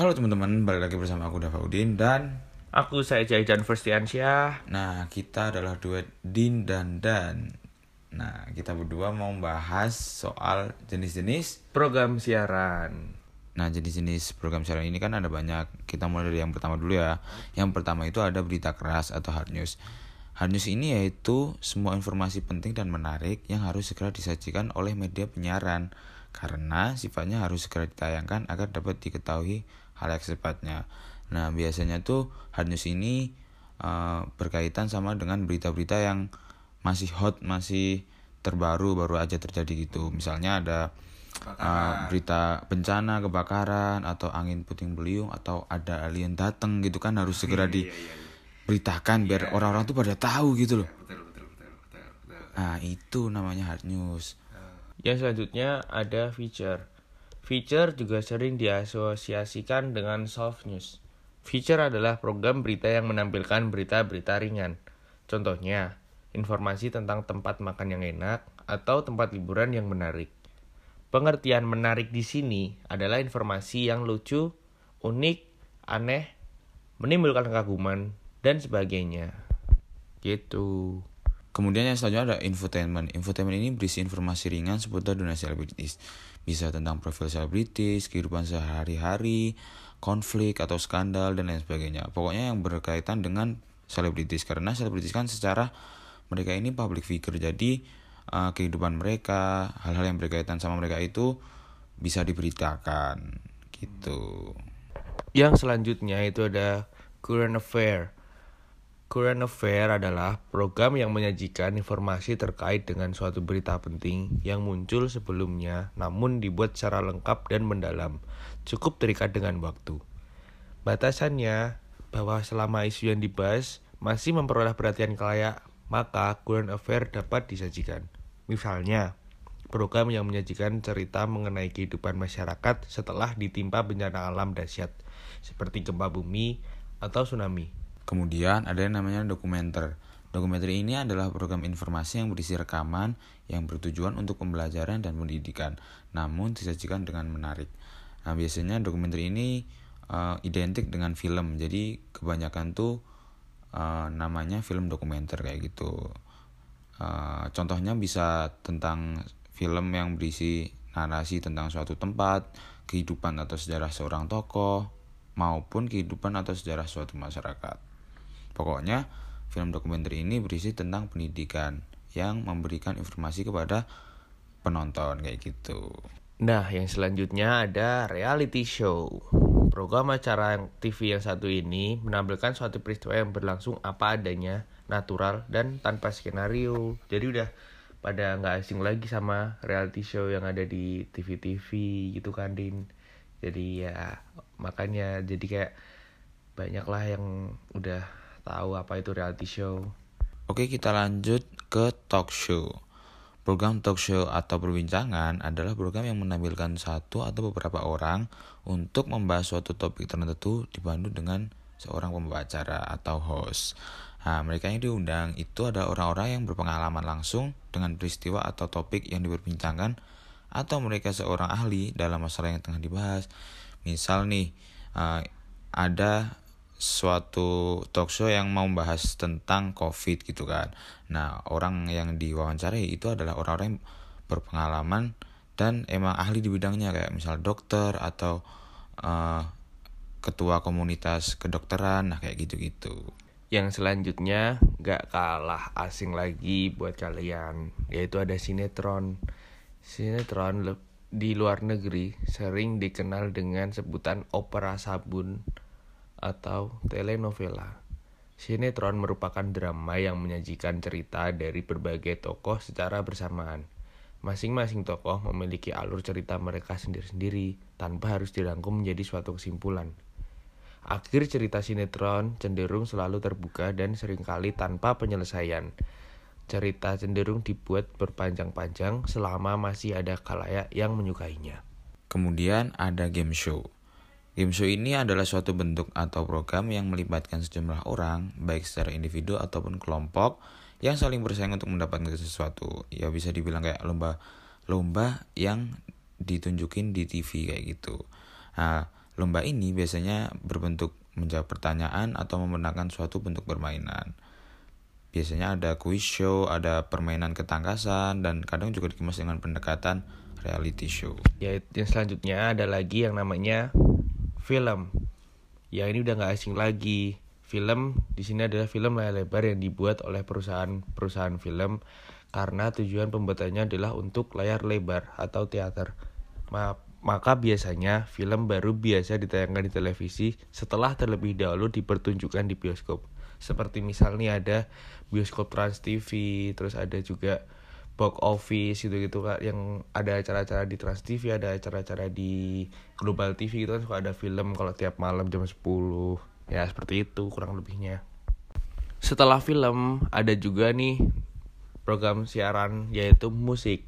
Halo teman-teman, balik lagi bersama aku Dafaudin dan Aku saya Jaidan Firstiansyah. Nah kita adalah duet Din dan Dan. Nah kita berdua mau bahas soal jenis-jenis Program siaran. Nah jenis-jenis program siaran ini kan ada banyak. Kita mulai dari yang pertama dulu ya. Yang pertama itu ada berita keras atau hard news. Hard news ini yaitu semua informasi penting dan menarik yang harus segera disajikan oleh media penyiaran karena sifatnya harus segera ditayangkan agar dapat diketahui hal yang secepatnya. Nah, biasanya tuh hard news ini uh, berkaitan sama dengan berita-berita yang masih hot, masih terbaru, baru aja terjadi gitu. Misalnya ada uh, berita bencana, kebakaran, atau angin puting beliung, atau ada alien datang gitu kan harus segera diberitakan biar orang-orang tuh pada tahu gitu loh. Nah, itu namanya hard news. Yang selanjutnya ada feature. Feature juga sering diasosiasikan dengan soft news. Feature adalah program berita yang menampilkan berita-berita ringan. Contohnya, informasi tentang tempat makan yang enak atau tempat liburan yang menarik. Pengertian menarik di sini adalah informasi yang lucu, unik, aneh, menimbulkan kekaguman, dan sebagainya. Gitu. Kemudian yang selanjutnya ada infotainment. Infotainment ini berisi informasi ringan seputar dunia selebritis. Bisa tentang profil selebritis, kehidupan sehari-hari, konflik atau skandal dan lain sebagainya. Pokoknya yang berkaitan dengan selebritis karena selebritis kan secara mereka ini public figure. Jadi uh, kehidupan mereka, hal-hal yang berkaitan sama mereka itu bisa diberitakan gitu. Yang selanjutnya itu ada current affair. Current Affair adalah program yang menyajikan informasi terkait dengan suatu berita penting yang muncul sebelumnya namun dibuat secara lengkap dan mendalam, cukup terikat dengan waktu. Batasannya bahwa selama isu yang dibahas masih memperoleh perhatian kelayak, maka Current Affair dapat disajikan. Misalnya, program yang menyajikan cerita mengenai kehidupan masyarakat setelah ditimpa bencana alam dahsyat, seperti gempa bumi atau tsunami. Kemudian ada yang namanya dokumenter. Dokumenter ini adalah program informasi yang berisi rekaman yang bertujuan untuk pembelajaran dan pendidikan, namun disajikan dengan menarik. Nah, biasanya dokumenter ini uh, identik dengan film, jadi kebanyakan tuh uh, namanya film dokumenter kayak gitu. Uh, contohnya bisa tentang film yang berisi narasi tentang suatu tempat, kehidupan atau sejarah seorang tokoh, maupun kehidupan atau sejarah suatu masyarakat. Pokoknya, film dokumenter ini berisi tentang pendidikan yang memberikan informasi kepada penonton kayak gitu. Nah, yang selanjutnya ada reality show. Program acara TV yang satu ini menampilkan suatu peristiwa yang berlangsung apa adanya, natural, dan tanpa skenario. Jadi udah pada nggak asing lagi sama reality show yang ada di TV-TV gitu kan, Din. Jadi ya makanya jadi kayak banyak lah yang udah tahu apa itu reality show. Oke, kita lanjut ke talk show. Program talk show atau perbincangan adalah program yang menampilkan satu atau beberapa orang untuk membahas suatu topik tertentu dibantu dengan seorang pembawa acara atau host. Nah, mereka yang diundang itu ada orang-orang yang berpengalaman langsung dengan peristiwa atau topik yang diperbincangkan atau mereka seorang ahli dalam masalah yang tengah dibahas. Misal nih, uh, ada suatu talk show yang mau membahas tentang COVID gitu kan. Nah, orang yang diwawancarai itu adalah orang-orang yang berpengalaman dan emang ahli di bidangnya kayak misal dokter atau uh, ketua komunitas kedokteran, nah kayak gitu-gitu. Yang selanjutnya gak kalah asing lagi buat kalian, yaitu ada sinetron. Sinetron di luar negeri sering dikenal dengan sebutan opera sabun atau telenovela. Sinetron merupakan drama yang menyajikan cerita dari berbagai tokoh secara bersamaan. Masing-masing tokoh memiliki alur cerita mereka sendiri-sendiri tanpa harus dirangkum menjadi suatu kesimpulan. Akhir cerita sinetron cenderung selalu terbuka dan sering kali tanpa penyelesaian. Cerita cenderung dibuat berpanjang-panjang selama masih ada kalayak yang menyukainya. Kemudian ada game show. Game show ini adalah suatu bentuk atau program yang melibatkan sejumlah orang, baik secara individu ataupun kelompok, yang saling bersaing untuk mendapatkan sesuatu. Ya bisa dibilang kayak lomba lomba yang ditunjukin di TV kayak gitu. Nah, Lomba ini biasanya berbentuk menjawab pertanyaan atau memenangkan suatu bentuk permainan. Biasanya ada quiz show, ada permainan ketangkasan, dan kadang juga dikemas dengan pendekatan reality show. Ya, yang selanjutnya ada lagi yang namanya film. Ya ini udah nggak asing lagi. Film di sini adalah film layar lebar yang dibuat oleh perusahaan-perusahaan film karena tujuan pembuatannya adalah untuk layar lebar atau teater. Maka biasanya film baru biasa ditayangkan di televisi setelah terlebih dahulu dipertunjukkan di bioskop. Seperti misalnya ada bioskop Trans TV, terus ada juga box office gitu gitu kak. Yang ada acara-acara di Trans TV ada acara-acara di Global TV gitu kan suka ada film kalau tiap malam jam 10 ya seperti itu kurang lebihnya. Setelah film ada juga nih program siaran yaitu musik.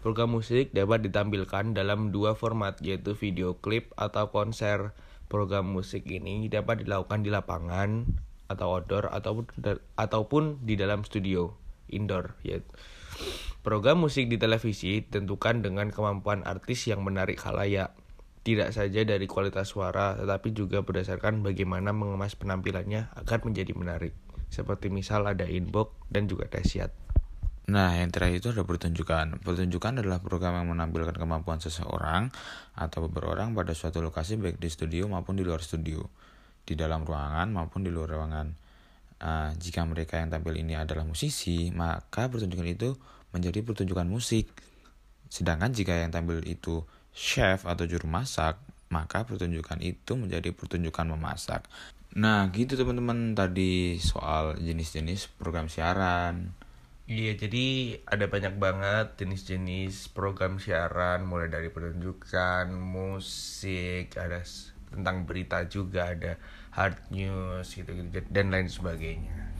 Program musik dapat ditampilkan dalam dua format yaitu video klip atau konser. Program musik ini dapat dilakukan di lapangan atau outdoor ataupun ataupun di dalam studio indoor yaitu program musik di televisi tentukan dengan kemampuan artis yang menarik khalayak tidak saja dari kualitas suara tetapi juga berdasarkan bagaimana mengemas penampilannya agar menjadi menarik seperti misal ada inbox dan juga dahsyat Nah, yang terakhir itu ada pertunjukan. Pertunjukan adalah program yang menampilkan kemampuan seseorang atau beberapa orang pada suatu lokasi baik di studio maupun di luar studio di dalam ruangan maupun di luar ruangan. Uh, jika mereka yang tampil ini adalah musisi, maka pertunjukan itu menjadi pertunjukan musik. Sedangkan jika yang tampil itu chef atau juru masak, maka pertunjukan itu menjadi pertunjukan memasak. Nah, gitu teman-teman tadi soal jenis-jenis program siaran. Iya, jadi ada banyak banget jenis-jenis program siaran mulai dari pertunjukan, musik, ada tentang berita juga ada hard news gitu gitu dan lain sebagainya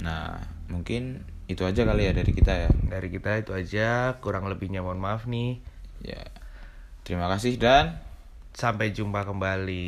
nah mungkin itu aja kali ya dari kita ya. Dari kita itu aja kurang lebihnya mohon maaf nih. Ya. Terima kasih dan sampai jumpa kembali